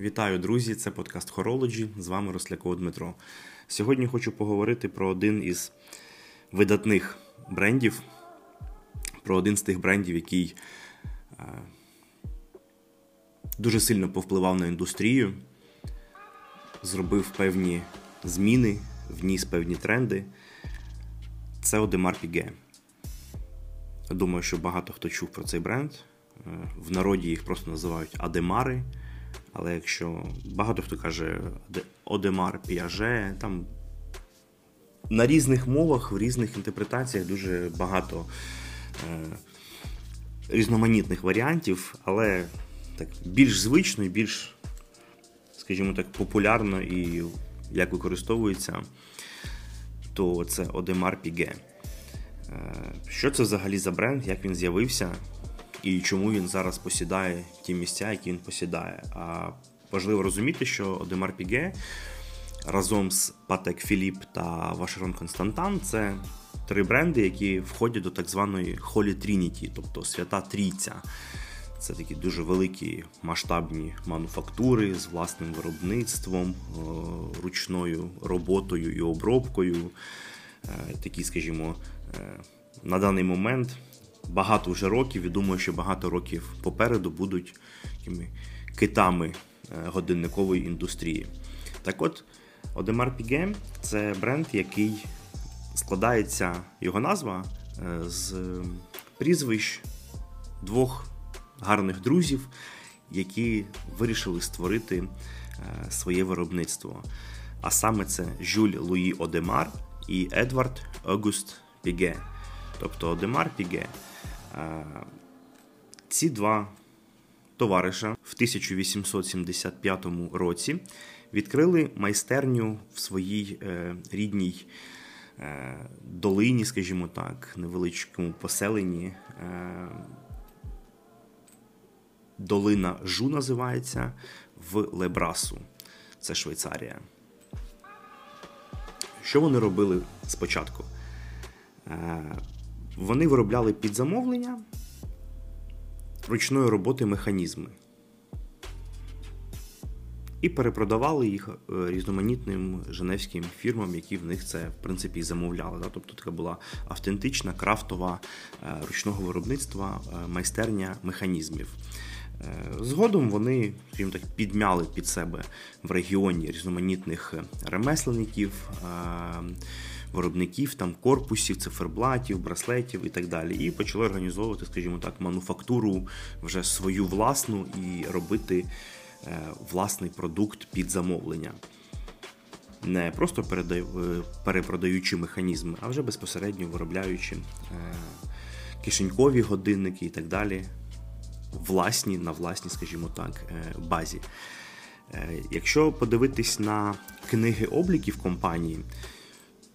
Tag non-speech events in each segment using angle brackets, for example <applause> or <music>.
Вітаю, друзі! Це подкаст Horology, З вами Росляков Дмитро. Сьогодні хочу поговорити про один із видатних брендів, про один з тих брендів, який е, дуже сильно повпливав на індустрію, зробив певні зміни, вніс певні тренди. Це Одемар Піге. Думаю, що багато хто чув про цей бренд. Е, в народі їх просто називають Адемари. Але якщо багато хто каже Одемар Піаже, там на різних мовах, в різних інтерпретаціях дуже багато е, різноманітних варіантів, але так більш звично і більш, скажімо так, популярно і як використовується, то це Одемар Піге. Е, що це взагалі за бренд, як він з'явився? І чому він зараз посідає ті місця, які він посідає. А важливо розуміти, що Одемар Піге разом з Патек Філіп та Вашерон Константан це три бренди, які входять до так званої Holy Trinity, тобто Свята Трійця. Це такі дуже великі масштабні мануфактури з власним виробництвом, ручною роботою і обробкою. Е, такі, скажімо, е, на даний момент багато вже років і думаю, що багато років попереду будуть такими китами е, годинникової індустрії. Так от, Одемар Піге це бренд, який складається його назва е, з прізвищ двох гарних друзів, які вирішили створити е, своє виробництво. А саме це Жюль Луї Одемар і Едвард Огуст Піге. Тобто Одемар Піге ці два товариша в 1875 році відкрили майстерню в своїй е, рідній е, долині, скажімо так, невеличкому поселенні. Долина Жу називається в Лебрасу. Це Швейцарія. Що вони робили спочатку? Вони виробляли під замовлення ручної роботи механізми і перепродавали їх е, різноманітним женевським фірмам, які в них це в принципі замовляли. Тобто така була автентична крафтова е, ручного виробництва е, майстерня механізмів. Згодом вони скажімо так, підмяли під себе в регіоні різноманітних ремесленників виробників там корпусів, циферблатів, браслетів і так далі. І почали організовувати, скажімо так, мануфактуру вже свою власну і робити е, власний продукт під замовлення. Не просто е, перепродаючи механізми, а вже безпосередньо виробляючи е, кишенькові годинники і так далі. Власні на власній, скажімо так, базі. Якщо подивитись на книги обліків компанії,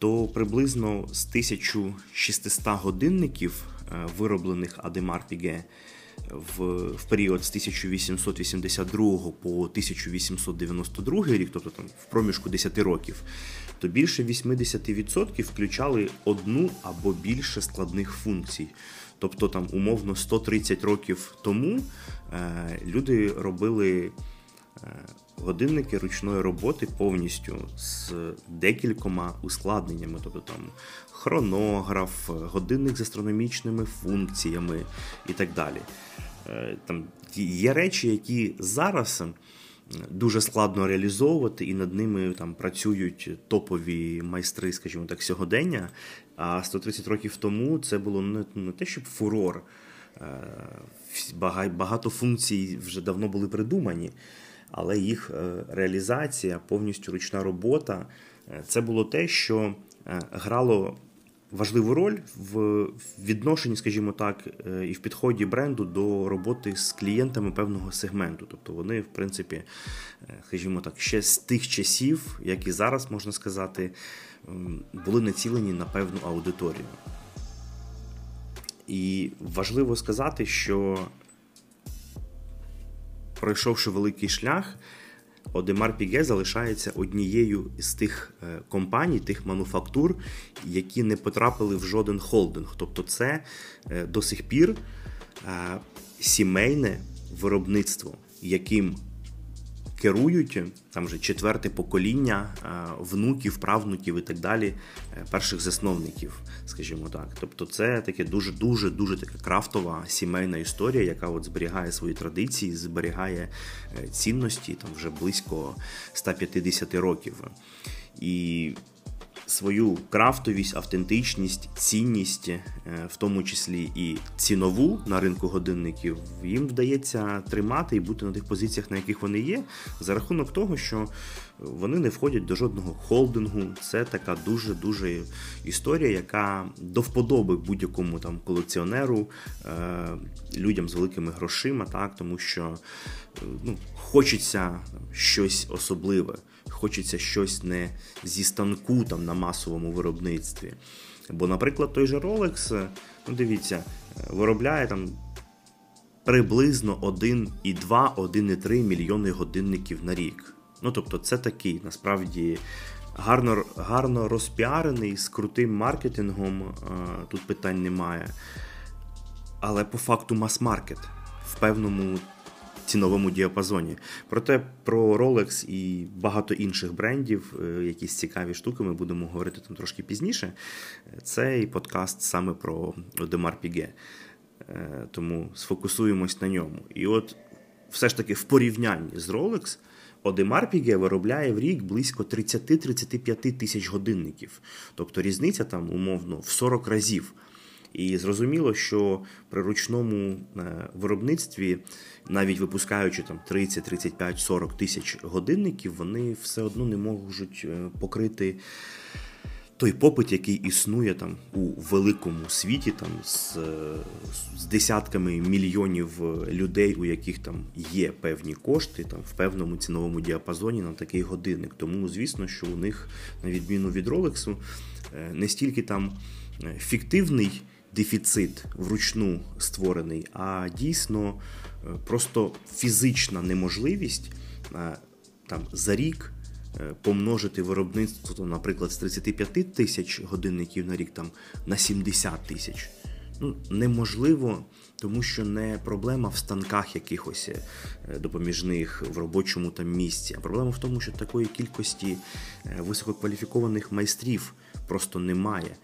то приблизно з 1600 годинників, е, вироблених Адемар Піге в, в період з 1882 по 1892 рік, тобто там в проміжку 10 років, то більше 80% включали одну або більше складних функцій. Тобто там умовно 130 років тому е, люди робили. Годинники ручної роботи повністю з декількома ускладненнями, тобто там хронограф, годинник з астрономічними функціями і так далі. Е, там Є речі, які зараз дуже складно реалізовувати, і над ними там працюють топові майстри, скажімо так, сьогодення. А 130 років тому це було не, не те, щоб фурор. Е, багато функцій вже давно були придумані але їх е, реалізація, повністю ручна робота е, це було те, що е, грало важливу роль в відношенні, скажімо так, і в підході бренду до роботи з клієнтами певного сегменту. Тобто вони, в принципі, скажімо так, ще з тих часів, як і зараз можна сказати, були націлені на певну аудиторію. І важливо сказати, що пройшовши великий шлях, Одемар Піге залишається однією з тих е, компаній, тих мануфактур, які не потрапили в жоден холдинг. Тобто, це е, до сих пір е, сімейне виробництво, яким керують там вже четверте покоління внуків, правнуків і так далі, перших засновників, скажімо так. Тобто, це таке дуже дуже дуже така крафтова сімейна історія, яка от зберігає свої традиції, зберігає цінності там вже близько 150 років. І свою крафтовість, автентичність, цінність, е, в тому числі і цінову на ринку годинників, їм вдається тримати і бути на тих позиціях, на яких вони є, за рахунок того, що вони не входять до жодного холдингу. Це така дуже дуже історія, яка до вподоби будь-якому там колекціонеру, е, людям з великими грошима, так тому що е, ну, хочеться щось особливе хочеться щось не зі станку там на масовому виробництві. Бо, наприклад, той же Rolex, ну дивіться, виробляє там приблизно 1,2-1,3 мільйони годинників на рік. Ну, тобто, це такий насправді гарно гарно розпіарений з крутим маркетингом, тут питань немає. Але по факту мас-маркет в певному ціновому діапазоні. Проте про Rolex і багато інших брендів, е, якісь цікаві штуки, ми будемо говорити там трошки пізніше. Цей подкаст саме про Одемар Піге. Тому сфокусуємось на ньому. І от все ж таки в порівнянні з Rolex. Одемар Піге виробляє в рік близько 30-35 тисяч годинників. Тобто різниця там умовно в 40 разів. І зрозуміло, що при ручному е, виробництві, навіть випускаючи там 30, 35, 40 тисяч годинників, вони все одно не можуть е, покрити. Той попит, який існує там у великому світі, там з з десятками мільйонів людей, у яких там є певні кошти, там в певному ціновому діапазоні на такий годинник. Тому, звісно, що у них, на відміну від Ролексу, не стільки там фіктивний дефіцит вручну створений, а дійсно е, просто фізична неможливість е, там за рік е, помножити виробництво, наприклад, з 35 тисяч годинників на рік там на 70 тисяч. Ну, неможливо, тому що не проблема в станках якихось допоміжних в робочому там місці, а проблема в тому, що такої кількості висококваліфікованих майстрів просто немає.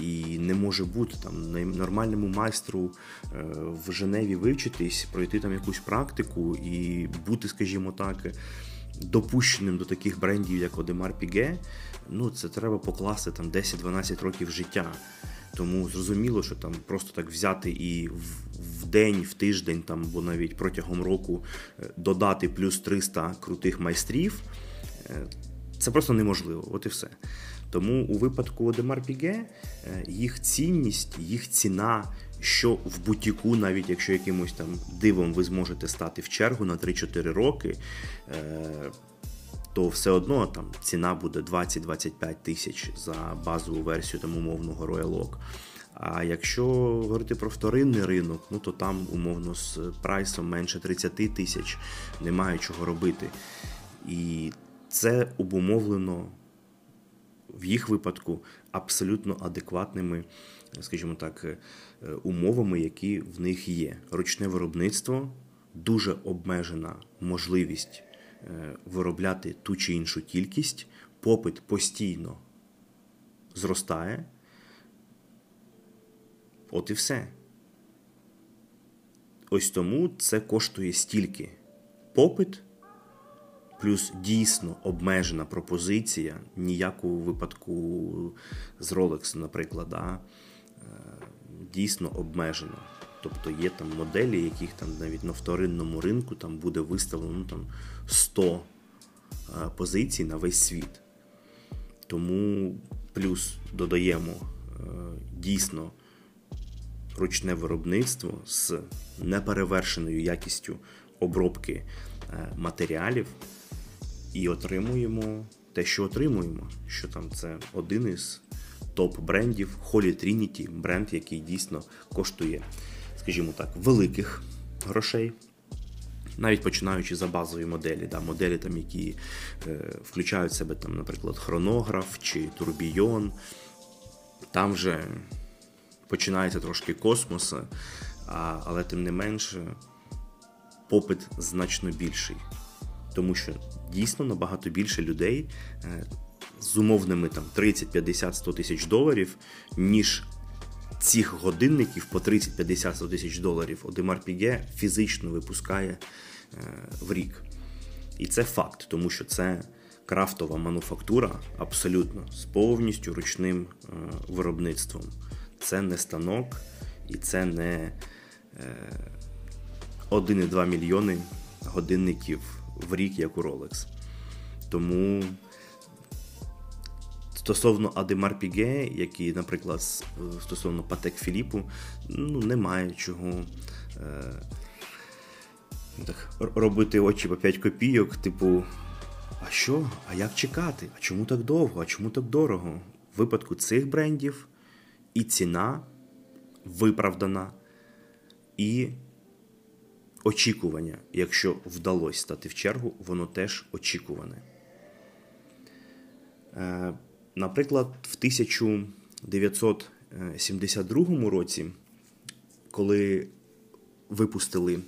І не може бути там нормальному майстру е, в Женеві вивчитись, пройти там якусь практику і бути, скажімо так, допущеним до таких брендів, як Одемар Піге. Ну, це треба покласти там 10-12 років життя. Тому зрозуміло, що там просто так взяти і в день, в тиждень, там, або навіть протягом року е, додати плюс 300 крутих майстрів. Е, це просто неможливо. От і все. Тому у випадку Одемар Піге їх цінність, їх ціна, що в бутіку, навіть якщо якимось там дивом ви зможете стати в чергу на 3-4 роки, е, то все одно там ціна буде 20-25 тисяч за базову версію там умовного Royal Oak. А якщо говорити про вторинний ринок, ну то там умовно з прайсом менше 30 тисяч немає чого робити. І це обумовлено в їх випадку абсолютно адекватними, скажімо так, е, умовами, які в них є. Ручне виробництво дуже обмежена можливість е, виробляти ту чи іншу кількість, попит постійно зростає. От і все. Ось тому це коштує стільки попит плюс дійсно обмежена пропозиція, ніяку випадку з Rolex, наприклад, да, е, дійсно обмежена. Тобто є там моделі, яких там навіть на вторинному ринку там буде виставлено ну, там 100 е, позицій на весь світ. Тому плюс додаємо е, дійсно ручне виробництво з неперевершеною якістю обробки матеріалів і отримуємо те, що отримуємо. Що там це один із топ-брендів Holy Trinity, бренд, який дійсно коштує, скажімо так, великих грошей. Навіть починаючи за базові моделі, да, моделі, там, які е, включають в себе, там, наприклад, хронограф чи турбійон. Там вже починається трошки космос, а, але тим не менше попит значно більший. Тому що дійсно набагато більше людей е, з умовними там 30, 50, 100 тисяч доларів, ніж цих годинників по 30, 50, 100 тисяч доларів Одемар Піге фізично випускає е, в рік. І це факт, тому що це крафтова мануфактура абсолютно з повністю ручним е, виробництвом. Це не станок і це не 1,2 мільйони годинників в рік, як у Rolex. Тому стосовно Адемар Піге, який, наприклад, стосовно Патек Філіпу, ну, немає чого е, так, робити очі по 5 копійок, типу, а що? А як чекати? А чому так довго? А чому так дорого? В випадку цих брендів і ціна виправдана, і очікування, якщо вдалося стати в чергу, воно теж очікуване. Е, наприклад, в 1972 році, коли випустили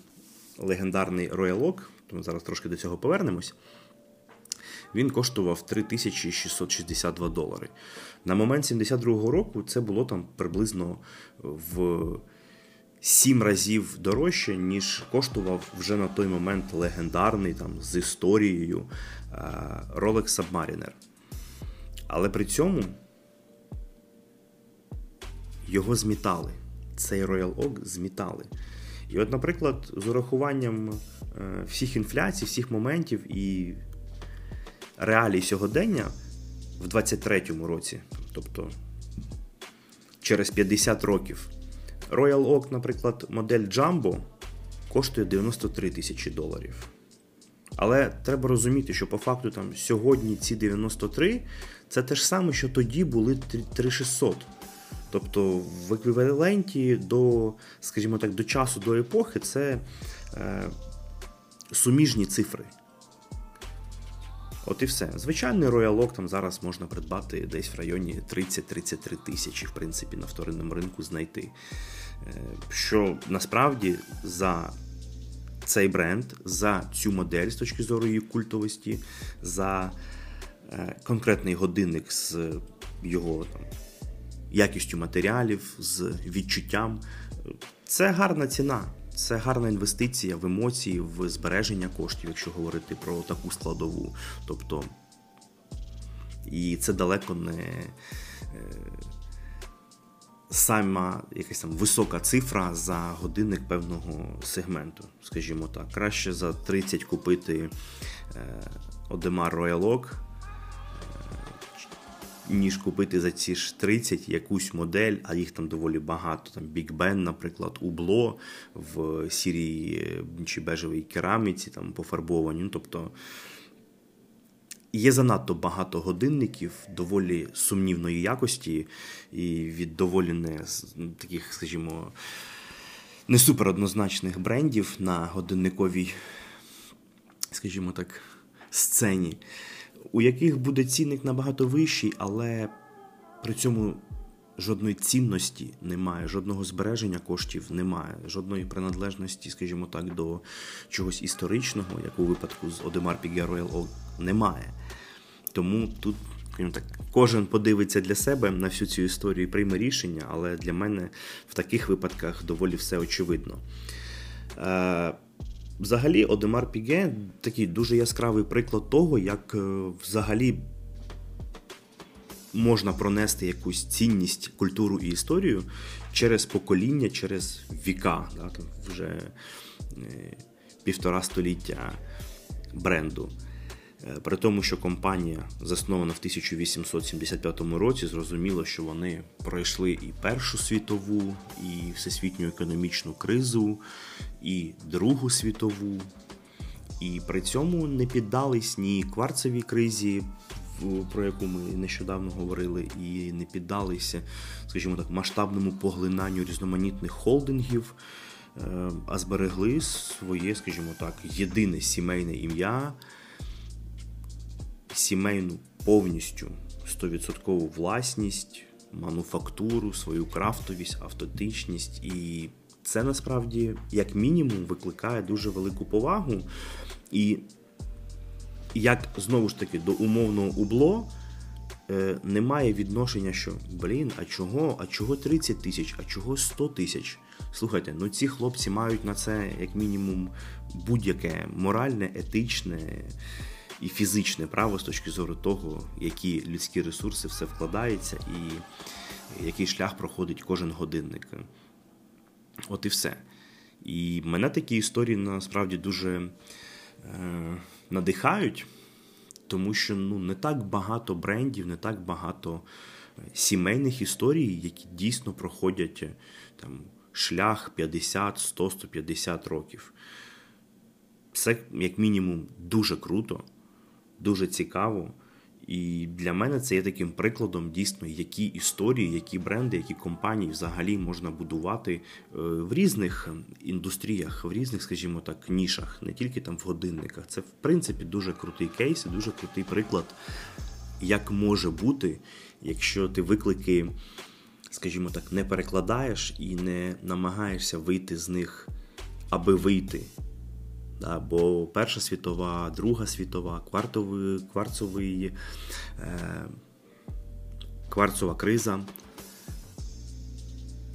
легендарний Royal Oak, то зараз трошки до цього повернемось, він коштував 3662 долари. На момент 72-го року це було там приблизно в сім разів дорожче, ніж коштував вже на той момент легендарний там з історією е, Rolex Submariner. Але при цьому його змітали. Цей Royal Oak змітали. І от, наприклад, з урахуванням е, всіх інфляцій, всіх моментів і реалій сьогодення в 23-му році, тобто через 50 років, Royal Oak, наприклад, модель Jumbo коштує 93 тисячі доларів. Але треба розуміти, що по факту там сьогодні ці 93 це те ж саме, що тоді були 3600. Тобто в еквіваленті до, скажімо так, до часу, до епохи це е, суміжні цифри. От і все. Звичайний Oak там зараз можна придбати десь в районі 30-33 тисячі, в принципі, на вторинному ринку знайти. Е, що насправді за цей бренд, за цю модель з точки зору її культовості, за е, конкретний годинник з його там, якістю матеріалів, з відчуттям, це гарна ціна. Це гарна інвестиція в емоції, в збереження коштів, якщо говорити про таку складову. Тобто, і це далеко не е, сама якась там висока цифра за годинник певного сегменту, скажімо так. Краще за 30 купити Одемар Royal Oak, ніж купити за ці ж 30 якусь модель, а їх там доволі багато. Там Big Ben, наприклад, Убло в сірій чи бежевій кераміці, там пофарбовані. Ну, тобто Є занадто багато годинників доволі сумнівної якості і від доволі не таких, скажімо, не супероднозначних брендів на годинниковій, скажімо так, сцені у яких буде цінник набагато вищий, але при цьому жодної цінності немає, жодного збереження коштів немає, жодної приналежності, скажімо так, до чогось історичного, як у випадку з Одемар Royal немає. Тому тут. Так, Кожен подивиться для себе на всю цю історію і прийме рішення, але для мене в таких випадках доволі все очевидно. Взагалі, Одемар Піге такий дуже яскравий приклад того, як е, взагалі можна пронести якусь цінність, культуру і історію через покоління, через віка, да, там вже е, півтора століття бренду. Е, при тому, що компанія заснована в 1875 році, зрозуміло, що вони пройшли і Першу світову, і всесвітню економічну кризу, і Другу світову, і при цьому не піддались ні кварцевій кризі, про яку ми нещодавно говорили, і не піддалися, скажімо так, масштабному поглинанню різноманітних холдингів. Е, а зберегли своє, скажімо так, єдине сімейне ім'я, сімейну повністю 100% власність, мануфактуру, свою крафтовість, автентичність. І це насправді, як мінімум, викликає дуже велику повагу. І як знову ж таки до умовного убло е, немає відношення, що блін, а чого, а чого 30 тисяч, а чого 100 тисяч. Слухайте, ну ці хлопці мають на це як мінімум будь-яке моральне, етичне і фізичне право з точки зору того, які людські ресурси все вкладається, і який шлях проходить кожен годинник. От і все. І мене такі історії насправді дуже е, надихають, тому що ну, не так багато брендів, не так багато е, сімейних історій, які дійсно проходять е, там, шлях 50, 100, 150 років. Це, як мінімум, дуже круто, дуже цікаво. І для мене це є таким прикладом дійсно, які історії, які бренди, які компанії взагалі можна будувати е, в різних індустріях, в різних, скажімо так, нішах, не тільки там в годинниках. Це в принципі дуже крутий кейс, і дуже крутий приклад, як може бути, якщо ти виклики, скажімо так, не перекладаєш і не намагаєшся вийти з них, аби вийти. Да, Бо Перша світова, Друга світова, квартовий, кварцовий, е, кварцова криза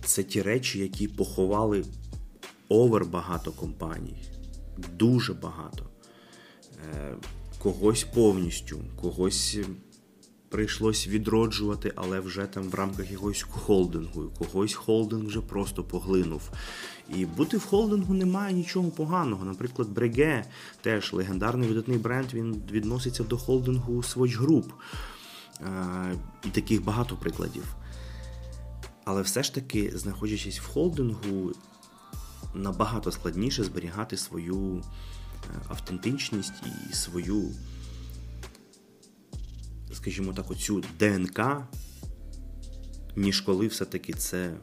це ті речі, які поховали овер багато компаній. Дуже багато. Е, Когось повністю, когось прийшлось відроджувати, але вже там в рамках якогось холдингу. Когось холдинг вже просто поглинув. І бути в холдингу немає нічого поганого. Наприклад, Бреге, теж легендарний видатний бренд, він відноситься до холдингу Swatch Group. І таких багато прикладів. Але все ж таки, знаходячись в холдингу, набагато складніше зберігати свою е, автентичність і свою скажімо так, оцю ДНК, ніж коли все-таки це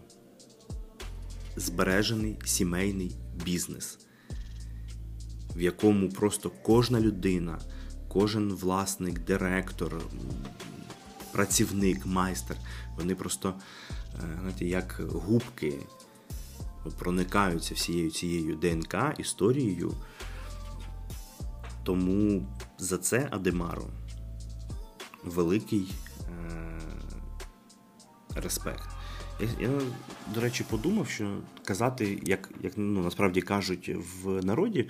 збережений сімейний бізнес, в якому просто кожна людина, кожен власник, директор, працівник, майстер, вони просто е, знаєте, як губки проникаються всією цією ДНК історією. Тому за це Адемаро великий е- респект. Я, я, до речі, подумав, що казати, як як ну, насправді кажуть в народі,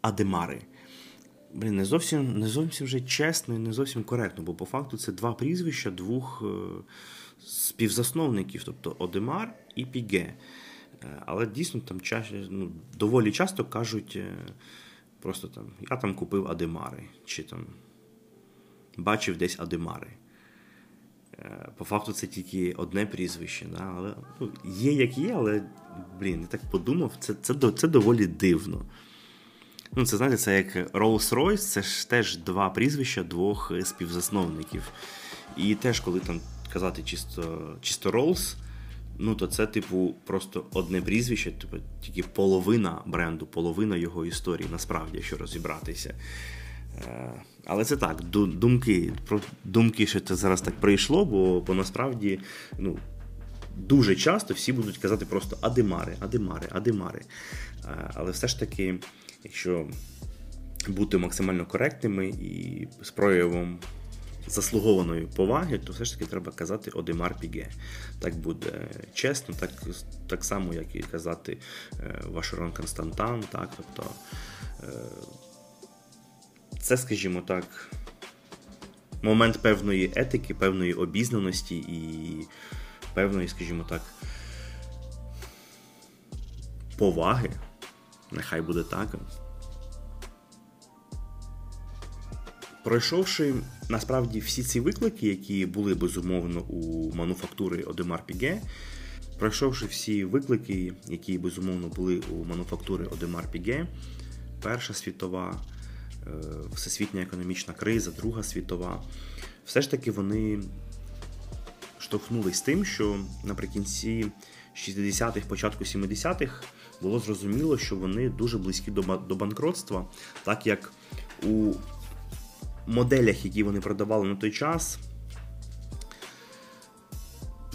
адемари. Блін, не зовсім не зовсім вже чесно і не зовсім коректно, бо по факту це два прізвища двох е, співзасновників, тобто Одемар і Піге. Е, але дійсно там чаще, ну, доволі часто кажуть просто там я там купив Адемари. чи там бачив десь Адемари. Е, по факту це тільки одне прізвище. Да? Але, ну, Є як є, але блін, я так подумав, це це, це доволі дивно. Ну, Це знаєте, це як Rolls-Royce, це ж теж два прізвища двох співзасновників. І теж, коли там казати чисто чисто Rolls, ну то це, типу, просто одне прізвище, типу, тільки половина бренду, половина його історії, насправді, якщо розібратися. Е, але це так, думки, думки, що це зараз так прийшло, бо, бо насправді ну, дуже часто всі будуть казати просто Адемари, Адемари, Адемари. Е, але все ж таки, якщо бути максимально коректними і з проявом заслугованої поваги, то все ж таки треба казати Одемар Піге. Так буде чесно, так так само, як і казати е, Вашерон Константан. так, тобто це, скажімо так, момент певної етики, певної обізнаності і певної, скажімо так, поваги. Нехай буде так. Пройшовши насправді всі ці виклики, які були безумовно у мануфактури Одемар Піге, пройшовши всі виклики, які безумовно були у мануфактури Одемар Піге, Перша світова, всесвітня економічна криза, Друга світова, все ж таки вони штовхнулись з тим, що наприкінці 60-х, початку 70-х було зрозуміло, що вони дуже близькі до банкротства, так як у моделях, які вони продавали на той час.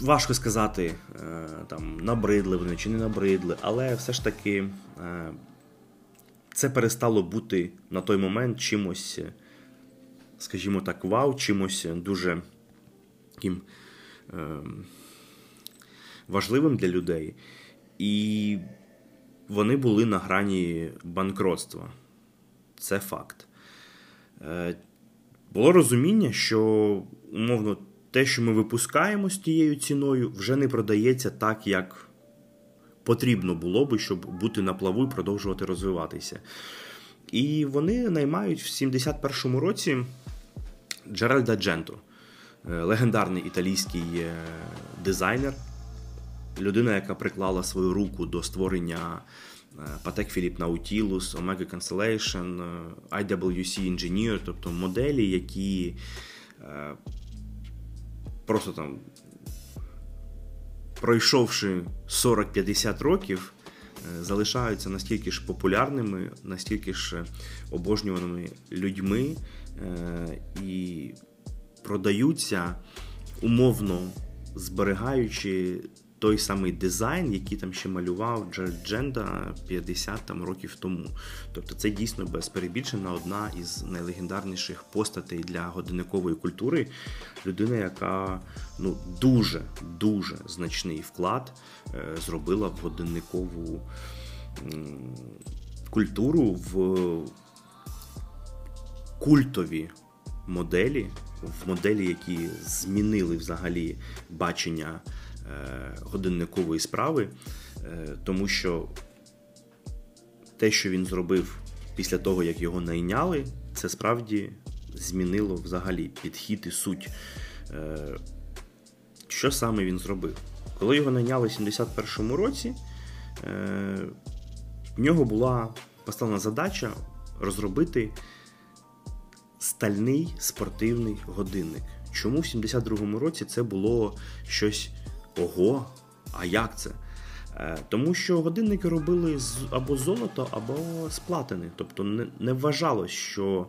Важко сказати, е, там набридли вони чи не набридли, але все ж таки е, це перестало бути на той момент чимось скажімо так, вау, чимось дуже таким е, важливим для людей. І вони були на грані банкротства. Це факт. Е, було розуміння, що умовно те, що ми випускаємо з тією ціною, вже не продається так, як потрібно було би, щоб бути на плаву і продовжувати розвиватися. І вони наймають в 71-му році Джеральда Дженто, е, легендарний італійський е, дизайнер, людина, яка приклала свою руку до створення Patek Philippe Nautilus, Omega Constellation, IWC Engineer, тобто моделі, які просто там, пройшовши 40-50 років, е, залишаються настільки ж популярними, настільки ж обожнюваними людьми е, і продаються умовно зберігаючи той самий дизайн, який там ще малював Дженда 50 там, років тому. Тобто це дійсно без перебільшення одна із найлегендарніших постатей для годинникової культури. Людина, яка ну, дуже дуже значний вклад е, зробила в годинникову культуру в культові моделі. В моделі, які змінили взагалі бачення годинникової справи, е, тому що те, що він зробив після того, як його найняли, це справді змінило взагалі підхід і суть. Е, що саме він зробив? Коли його найняли в 71-му році, в нього була поставлена задача розробити стальний спортивний годинник. Чому в 72-му році це було щось Ого, а як це? Е, тому що годинники робили з або золото, або з платини. Тобто не не вважалось, що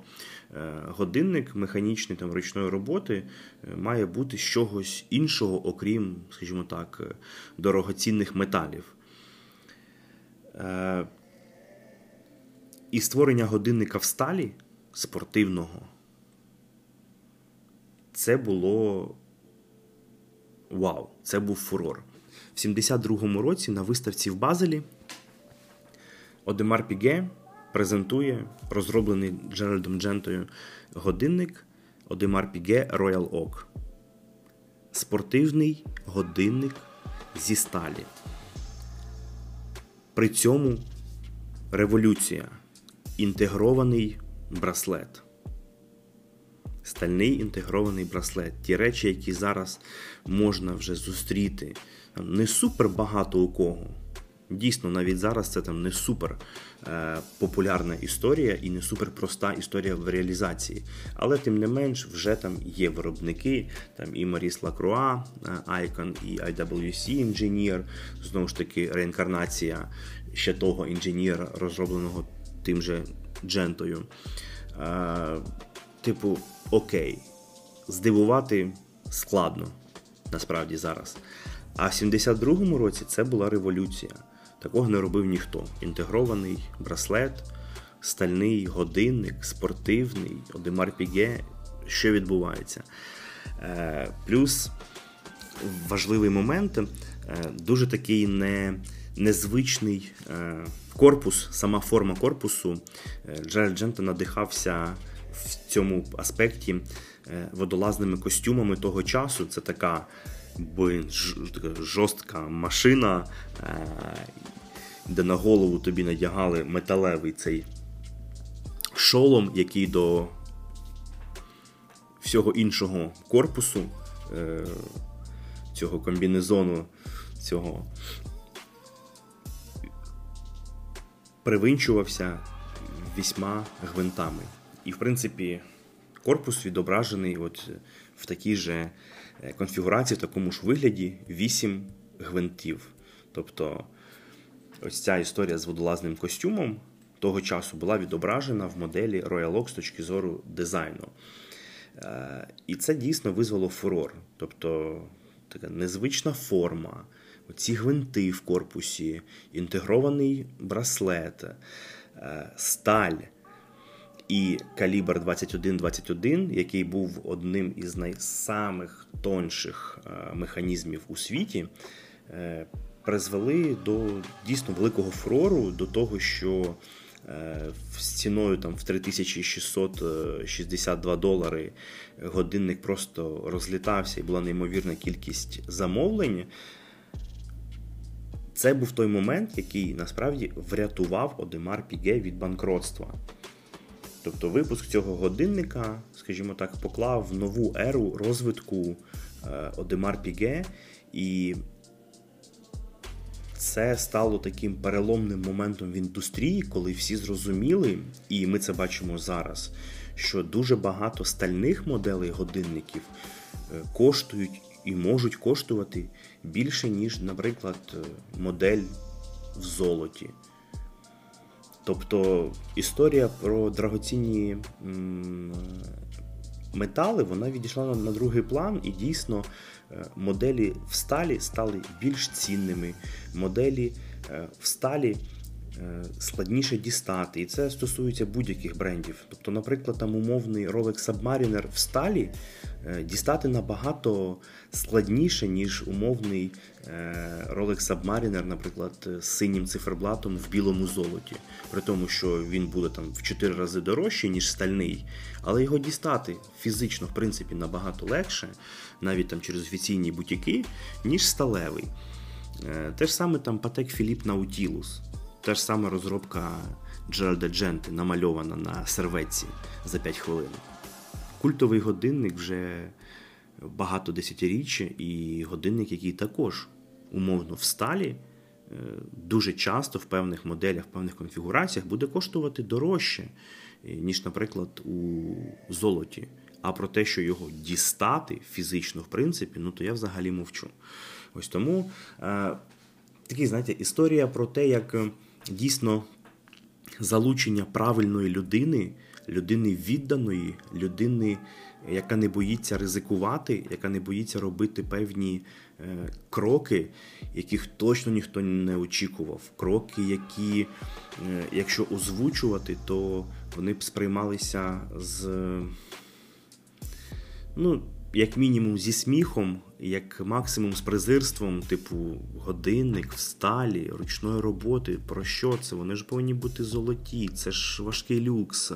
е, годинник механічний там ручної роботи е, має бути з чогось іншого, окрім, скажімо так, дорогоцінних металів. І створення годинника в сталі спортивного це було Вау, це був фурор. В 72-му році на виставці в Базелі Одемар Піге презентує розроблений Джеральдом Джентою годинник Одемар Піге Royal Oak. Спортивний годинник зі сталі. При цьому революція. Інтегрований браслет стальний інтегрований браслет. Ті речі, які зараз можна вже зустріти. Не супер багато у кого. Дійсно, навіть зараз це там не супер е, популярна історія і не супер проста історія в реалізації. Але тим не менш, вже там є виробники, там і Маріс Лакруа, Icon, і IWC інженір, знову ж таки, реінкарнація ще того інженєра, розробленого тим же Джентою. Типу, окей, здивувати складно насправді зараз. А в 72-му році це була революція. Такого не робив ніхто. Інтегрований браслет, стальний годинник, спортивний, Одемар Піге. Що відбувається? Е, Плюс важливий момент, е, дуже такий не, незвичний е, корпус, сама форма корпусу. Джеральд Джента надихався в цьому аспекті е, водолазними костюмами того часу. Це така жорстка машина, е, де на голову тобі надягали металевий цей шолом, який до всього іншого корпусу, е, цього комбінезону, цього привинчувався вісьма гвинтами. І, в принципі, корпус відображений от в такій же е, конфігурації, в такому ж вигляді 8 гвинтів. Тобто, ось ця історія з водолазним костюмом того часу була відображена в моделі Royal Oak з точки зору дизайну. Е, і це дійсно визвало фурор. Тобто, така незвична форма, оці гвинти в корпусі, інтегрований браслет, е, сталь. І калібр 2121, який був одним із найсамих тонших е, механізмів у світі, е, призвели до дійсно великого фурору, до того, що з ціною там в 3662 долари годинник просто розлітався і була неймовірна кількість замовлень. Це був той момент, який насправді врятував Одемар Піге від банкротства. Тобто випуск цього годинника, скажімо так, поклав нову еру розвитку Одемар Піге, і це стало таким переломним моментом в індустрії, коли всі зрозуміли, і ми це бачимо зараз, що дуже багато стальних моделей годинників е, коштують і можуть коштувати більше, ніж, наприклад, е, модель в золоті. Тобто історія про драгоцінні метали вона відійшла на другий план, і дійсно е, моделі в сталі стали більш цінними. Моделі е, в сталі складніше дістати. І це стосується будь-яких брендів. Тобто, наприклад, там умовний Rolex Submariner в сталі е, дістати набагато складніше, ніж умовний е, Rolex Submariner, наприклад, з синім циферблатом в білому золоті. При тому, що він буде там в 4 рази дорожчий, ніж стальний, але його дістати фізично, в принципі, набагато легше, навіть там через офіційні бутіки, ніж сталевий. Те ж саме там Patek Philippe Nautilus. Та ж сама розробка Джеральда Дженти намальована на серветці за 5 хвилин. Культовий годинник вже багато десятиріччя, і годинник, який також умовно в сталі, е, дуже часто в певних моделях, в певних конфігураціях буде коштувати дорожче, е, ніж, наприклад, у золоті. А про те, що його дістати фізично, в принципі, ну то я взагалі мовчу. Ось тому е, такий, знаєте, історія про те, як дійсно залучення правильної людини, людини відданої, людини, яка не боїться ризикувати, яка не боїться робити певні е, кроки, яких точно ніхто не очікував. Кроки, які, е, якщо озвучувати, то вони б сприймалися з. ну, як мінімум зі сміхом, як максимум з презирством, типу годинник сталі, ручної роботи. Про що це? Вони ж повинні бути золоті, це ж важкий люкс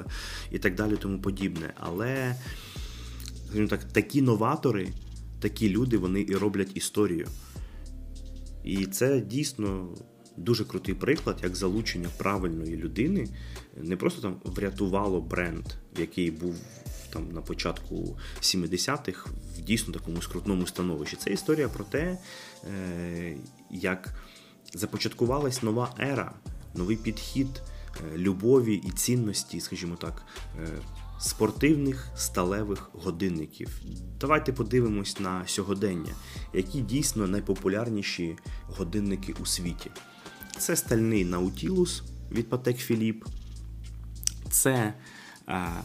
і так далі, тому подібне. Але так, такі новатори, такі люди, вони і роблять історію. І це дійсно. Дуже крутий приклад, як залучення правильної людини не просто там врятувало бренд, який був там на початку 70-х в дійсно такому скрутному становищі. Це історія про те, е, як започаткувалась нова ера, новий підхід е, любові і цінності, скажімо так. Е, спортивних сталевих годинників. Давайте подивимось на сьогодення, які дійсно найпопулярніші годинники у світі. Це стальний Nautilus від Patek Philippe, це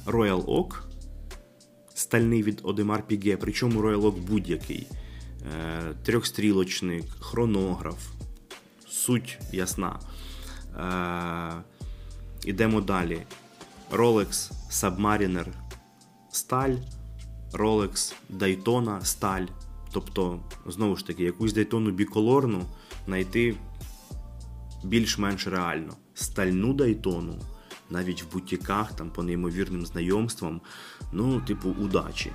Royal Oak стальний від Одемар Піге, причому роялок будь-який. Е, трьохстрілочник, хронограф, суть ясна. Е, ідемо далі. Rolex Submariner сталь, Rolex Daytona сталь. Тобто, знову ж таки, якусь Daytona біколорну знайти більш-менш реально. Стальну Daytona навіть в бутіках, там по неймовірним знайомствам, ну, типу, удачі.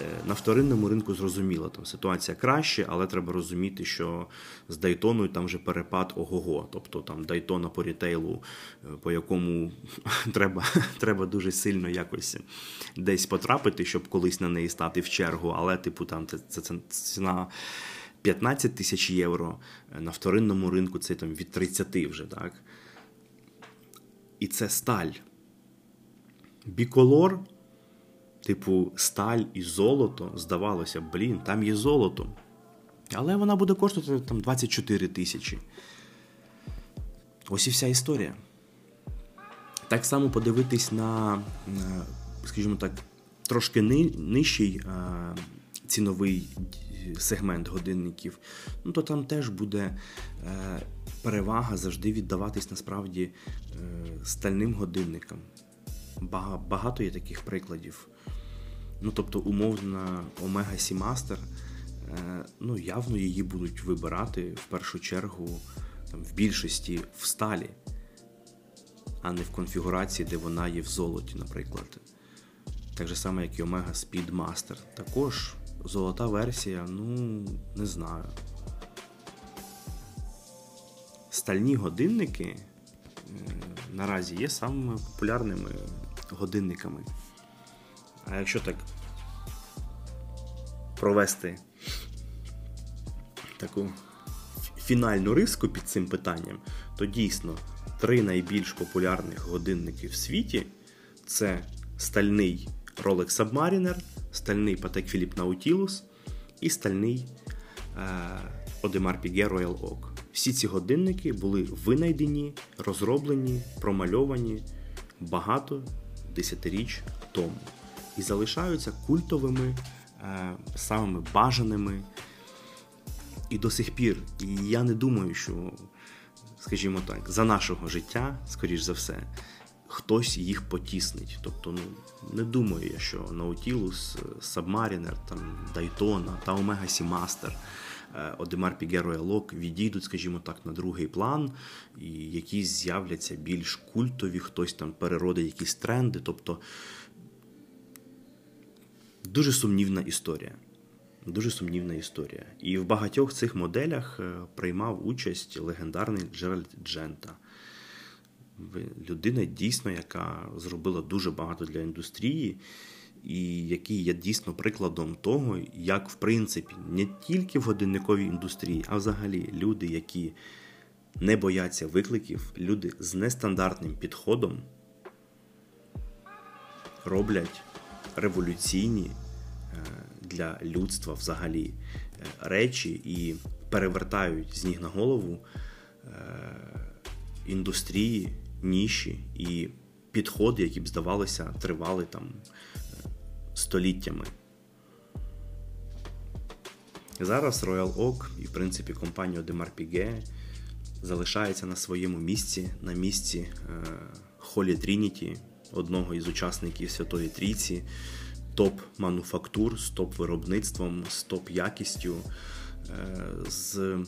Е, на вторинному ринку зрозуміло, там ситуація краще, але треба розуміти, що з Дайтоною там вже перепад ого-го. Тобто там Дайтона по рітейлу, е, по якому <laughs> треба треба дуже сильно якось десь потрапити, щоб колись на неї стати в чергу. Але, типу, там це, це, це ціна. 15 тисяч євро е, на вторинному ринку це там від 30 вже, так? І це сталь. Біколор, типу, сталь і золото, здавалося, блін, там є золото. Але вона буде коштувати там 24 тисячі. Ось і вся історія. Так само подивитись на, скажімо так, трошки нижчий ціновий сегмент годинників, ну то там теж буде е, перевага завжди віддаватись насправді е, стальним годинникам. багато є таких прикладів. Ну, тобто, умовна Omega Seamaster, ну, явно її будуть вибирати в першу чергу там, в більшості в сталі, а не в конфігурації, де вона є в золоті, наприклад. Так же само, як і Omega Speedmaster. Також золота версія, ну, не знаю. Стальні годинники е, наразі є самими популярними годинниками. А якщо так провести таку фінальну риску під цим питанням, то дійсно три найбільш популярних годинники в світі це стальний Rolex Submariner, стальний Patek Philippe Nautilus і стальний Audemars Piguet Royal Oak. Всі ці годинники були винайдені, розроблені, промальовані багато десятиріч тому і залишаються культовими, е, самими бажаними. І до сих пір. І я не думаю, що, скажімо так, за нашого життя, скоріш за все, хтось їх потіснить. Тобто, ну, не думаю я, що Nautilus, Submariner, там, Daytona та Omega Seamaster, Одемар Пігеро Лок відійдуть, скажімо так, на другий план, і якісь з'являться більш культові, хтось там переродить якісь тренди. Тобто дуже сумнівна історія. Дуже сумнівна історія. І в багатьох цих моделях е, приймав участь легендарний Джеральд Джента. Людина дійсно, яка зробила дуже багато для індустрії, і який є дійсно прикладом того, як, в принципі, не тільки в годинниковій індустрії, а взагалі люди, які не бояться викликів, люди з нестандартним підходом роблять революційні е, для людства взагалі е, речі і перевертають з ніг на голову е, індустрії, ніші і підходи, які б здавалося, тривали там століттями. Зараз Royal Oak і, в принципі, компанія Audemars Piguet залишається на своєму місці, на місці Холі Трініті, одного із учасників Святої Трійці, топ-мануфактур з топ-виробництвом, з топ-якістю, е, з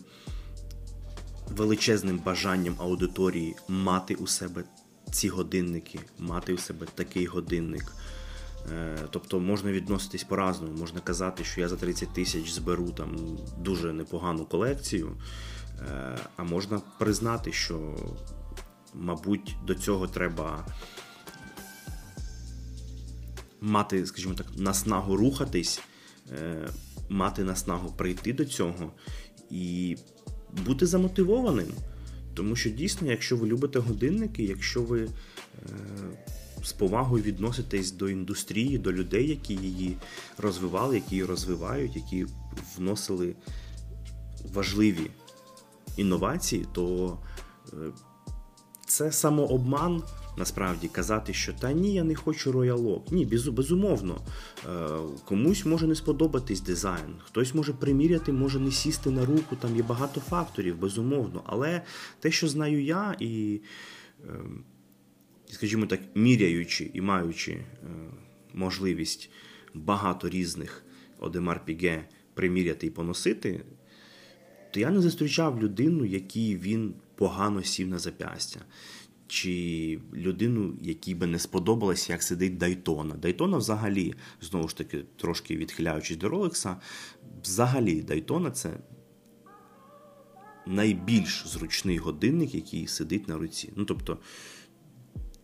величезним бажанням аудиторії мати у себе ці годинники, мати у себе такий годинник. Е, тобто можна відноситись по-разному, можна казати, що я за 30 тисяч зберу там дуже непогану колекцію, е, а можна признати, що, мабуть, до цього треба мати, скажімо так, наснагу рухатись, е, мати наснагу прийти до цього. І бути замотивованим. Тому що дійсно, якщо ви любите годинники, якщо ви е, з повагою відноситесь до індустрії, до людей, які її розвивали, які її розвивають, які вносили важливі інновації, то е, це самообман насправді казати, що та ні, я не хочу роялок. Ні, безумовно. Е, комусь може не сподобатись дизайн, хтось може приміряти, може не сісти на руку. Там є багато факторів, безумовно. Але те, що знаю я, і, е, скажімо так, міряючи і маючи е, можливість багато різних Одемар Піге приміряти і поносити, то я не зустрічав людину, якій він погано сів на запястя чи людину, якій би не сподобалось, як сидить Дайтона. Дайтона взагалі, знову ж таки, трошки відхиляючись до Ролекса, взагалі Дайтона це найбільш зручний годинник, який сидить на руці. Ну, тобто,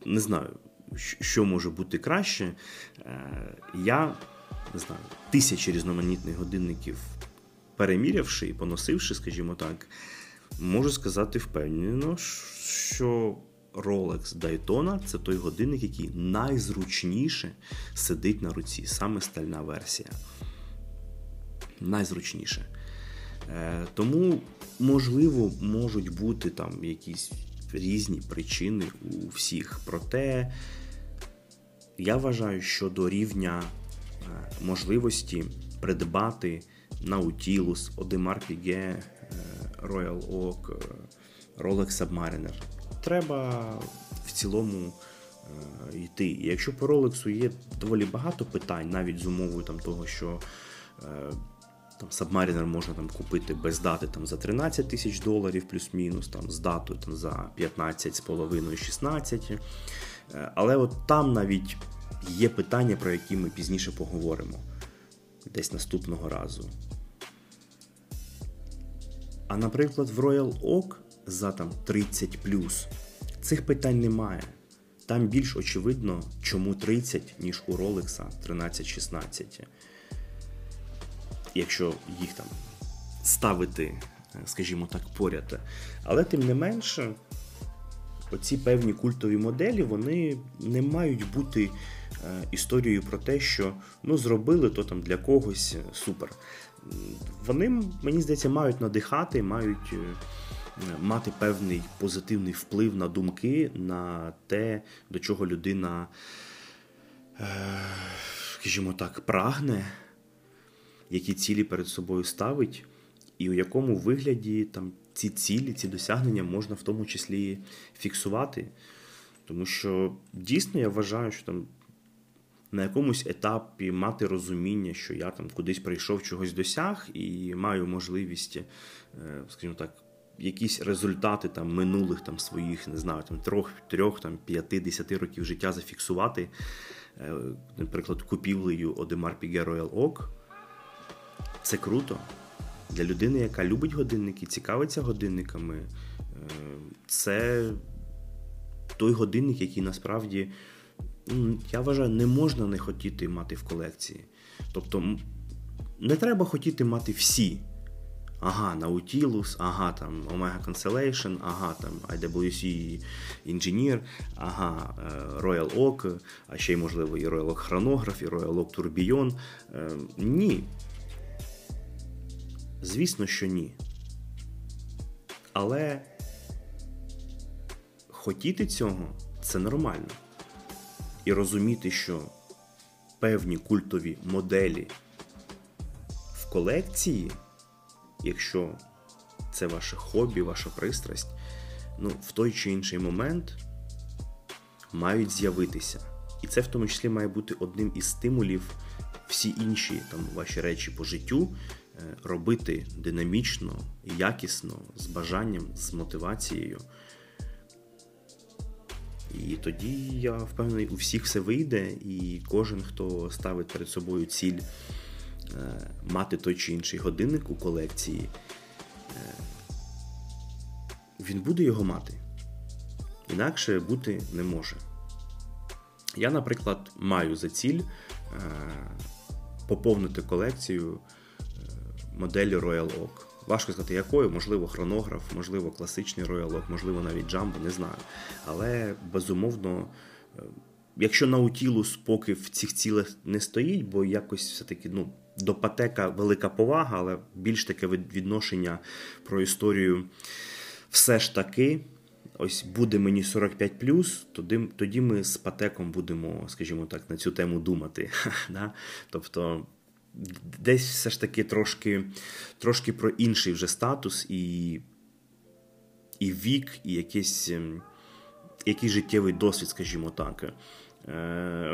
не знаю, що може бути краще. Е, я не знаю, тисячі різноманітних годинників перемірявши і поносивши, скажімо так, можу сказати впевнено, що Rolex Daytona це той годинник, який найзручніше сидить на руці, саме стальна версія. Найзручніше. Е, тому, можливо, можуть бути там якісь різні причини у всіх. Проте я вважаю, що до рівня е, можливості придбати Nautilus, Audemars Piguet, е, Royal Oak, Rolex Submariner треба в цілому йти. І якщо по Rolex є доволі багато питань, навіть з умовою там, того, що там Submariner можна там купити без дати там за 13 тисяч доларів, плюс-мінус, там з датою там за 15,5-16. Але от там навіть є питання, про які ми пізніше поговоримо десь наступного разу. А наприклад, в Royal Oak за там 30 цих питань немає. Там більш очевидно, чому 30, ніж у Rolex 13-16 якщо їх там ставити, е, скажімо так, поряд. Але тим не менше, оці певні культові моделі вони не мають бути е, історією про те, що ну зробили то там для когось е, супер. Вони, мені здається, мають надихати, мають мати певний позитивний вплив на думки, на те, до чого людина, скажімо так, прагне які цілі перед собою ставить, і у якому вигляді там ці цілі, ці досягнення можна в тому числі фіксувати. Тому що дійсно я вважаю, що там на якомусь етапі мати розуміння, що я там кудись прийшов, чогось досяг, і маю можливість, е, скажімо так, якісь результати там минулих там своїх, не знаю, там трьох, трьох, там п'яти, десяти років життя зафіксувати, е, наприклад, купівлею Одемар Піге Royal Oak, це круто. Для людини, яка любить годинники, цікавиться годинниками. Е, це той годинник, який насправді, ну, я вважаю, не можна не хотіти мати в колекції. Тобто не треба хотіти мати всі. Ага, Nautilus, ага, там Omega Constellation, ага, там IWC Engineer, ага, е, Royal Oak, а ще й, можливо, і Royal Oak Chronograph, і Royal Oak Tourbillon. Е, ні. Звісно, що ні. Але хотіти цього це нормально. І розуміти, що певні культові моделі в колекції, якщо це ваше хобі, ваша пристрасть, ну, в той чи інший момент мають з'явитися. І це в тому числі має бути одним із стимулів всі інші там ваші речі по життю Е, робити динамічно, якісно, з бажанням, з мотивацією. І тоді я впевнений, у всіх все вийде, і кожен, хто ставить перед собою ціль мати той чи інший годинник у колекції, е, він буде його мати. Інакше бути не може. Я, наприклад, маю за ціль поповнити колекцію моделі Royal Oak. Важко сказати, якою, можливо, хронограф, можливо, класичний Royal Oak, можливо, навіть Джамбо, не знаю. Але безумовно, е, якщо Nautilus поки в цих цілях не стоїть, бо якось все-таки ну, до Патека велика повага, але більш таке відношення про історію все ж таки. Ось буде мені 45 тоді тоді ми з Патеком будемо, скажімо так, на цю тему думати. <laughs> Тобто десь все ж таки трошки трошки про інший вже статус і і вік, і якийсь, ем, якийсь життєвий досвід, скажімо так. Е,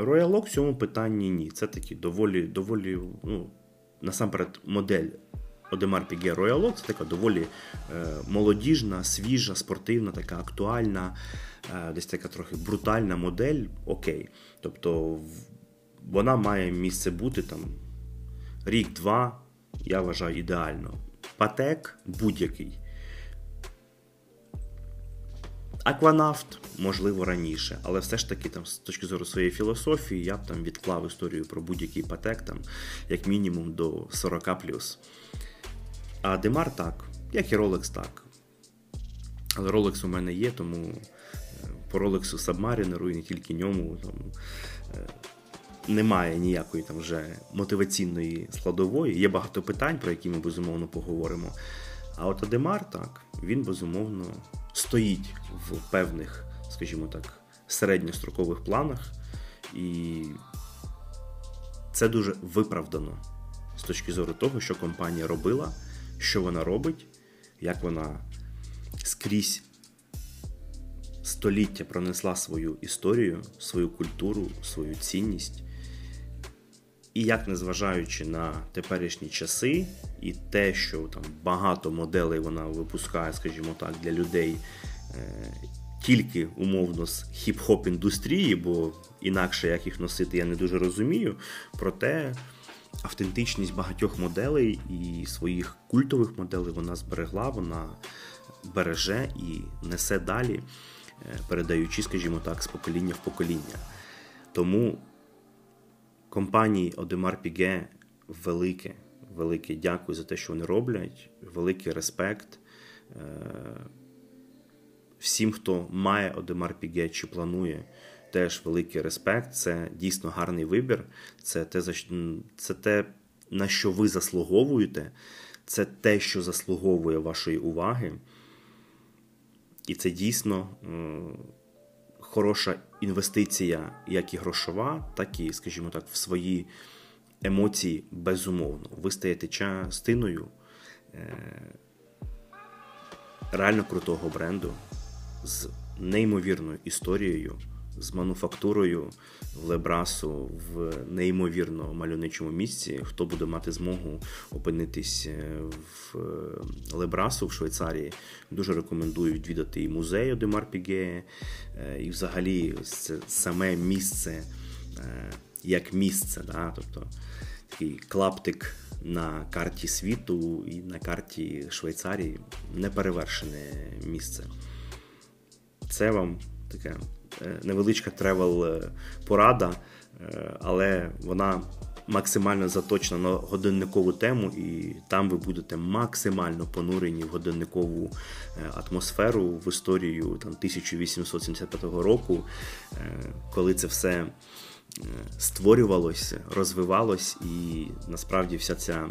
Royal Oak в цьому питанні ні. Це такі доволі, доволі, ну, насамперед, модель Одемар Піге Royal Oak це така доволі е, молодіжна, свіжа, спортивна, така актуальна, е, десь така трохи брутальна модель. Окей. Тобто вона має місце бути там рік-два, я вважаю ідеально. Патек будь-який. Акванафт, можливо, раніше, але все ж таки, там, з точки зору своєї філософії, я б там відклав історію про будь-який патек, там, як мінімум до 40. А Демар так, як і Rolex так. Але Rolex у мене є, тому е, по Rolex Submariner і не тільки ньому. Там, е, немає ніякої там вже мотиваційної складової. Є багато питань, про які ми безумовно поговоримо. А от Адемар, так, він безумовно стоїть в певних, скажімо так, середньострокових планах, і це дуже виправдано з точки зору того, що компанія робила, що вона робить, як вона скрізь століття пронесла свою історію, свою культуру, свою цінність. І як незважаючи на теперішні часи, і те, що там багато моделей вона випускає, скажімо так, для людей е, тільки умовно з хіп-хоп індустрії, бо інакше як їх носити, я не дуже розумію. Проте автентичність багатьох моделей і своїх культових моделей вона зберегла, вона береже і несе далі, е, передаючи, скажімо так, з покоління в покоління. Тому компанії Одемар Піге велике, велике дякую за те, що вони роблять, великий респект. Е, всім, хто має Одемар Піге чи планує, теж великий респект. Це дійсно гарний вибір. Це те, це те, на що ви заслуговуєте, це те, що заслуговує вашої уваги. І це дійсно хороша інвестиція, як і грошова, так і, скажімо так, в свої емоції безумовно. Ви стаєте частиною е, реально крутого бренду з неймовірною історією, з мануфактурою в Лебрасу в неймовірно мальовничому місці. Хто буде мати змогу опинитись е, в е, Лебрасу в Швейцарії, дуже рекомендую відвідати і музей Одемар Піге, е, і взагалі це саме місце як місце. Да? Тобто такий клаптик на карті світу і на карті Швейцарії неперевершене місце. Це вам таке невеличка тревел-порада, е, але вона максимально заточена на годинникову тему, і там ви будете максимально понурені в годинникову е, атмосферу в історію там, 1875 року, коли це все створювалось, розвивалось, і насправді вся ця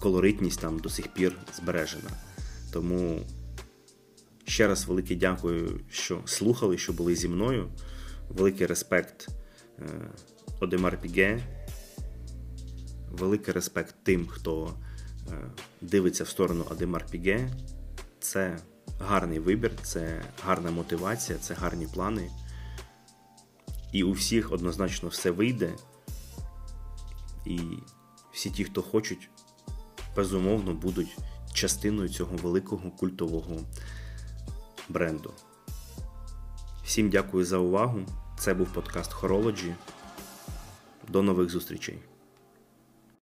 колоритність там до сих пір збережена. Тому Ще раз велике дякую, що слухали, що були зі мною. Великий респект е, Одемар Піге. Великий респект тим, хто е, дивиться в сторону Адемар Піге. Це гарний вибір, це гарна мотивація, це гарні плани. І у всіх однозначно все вийде. І всі ті, хто хочуть, безумовно будуть частиною цього великого культового бренду. Всім дякую за увагу. Це був подкаст Horology. До нових зустрічей.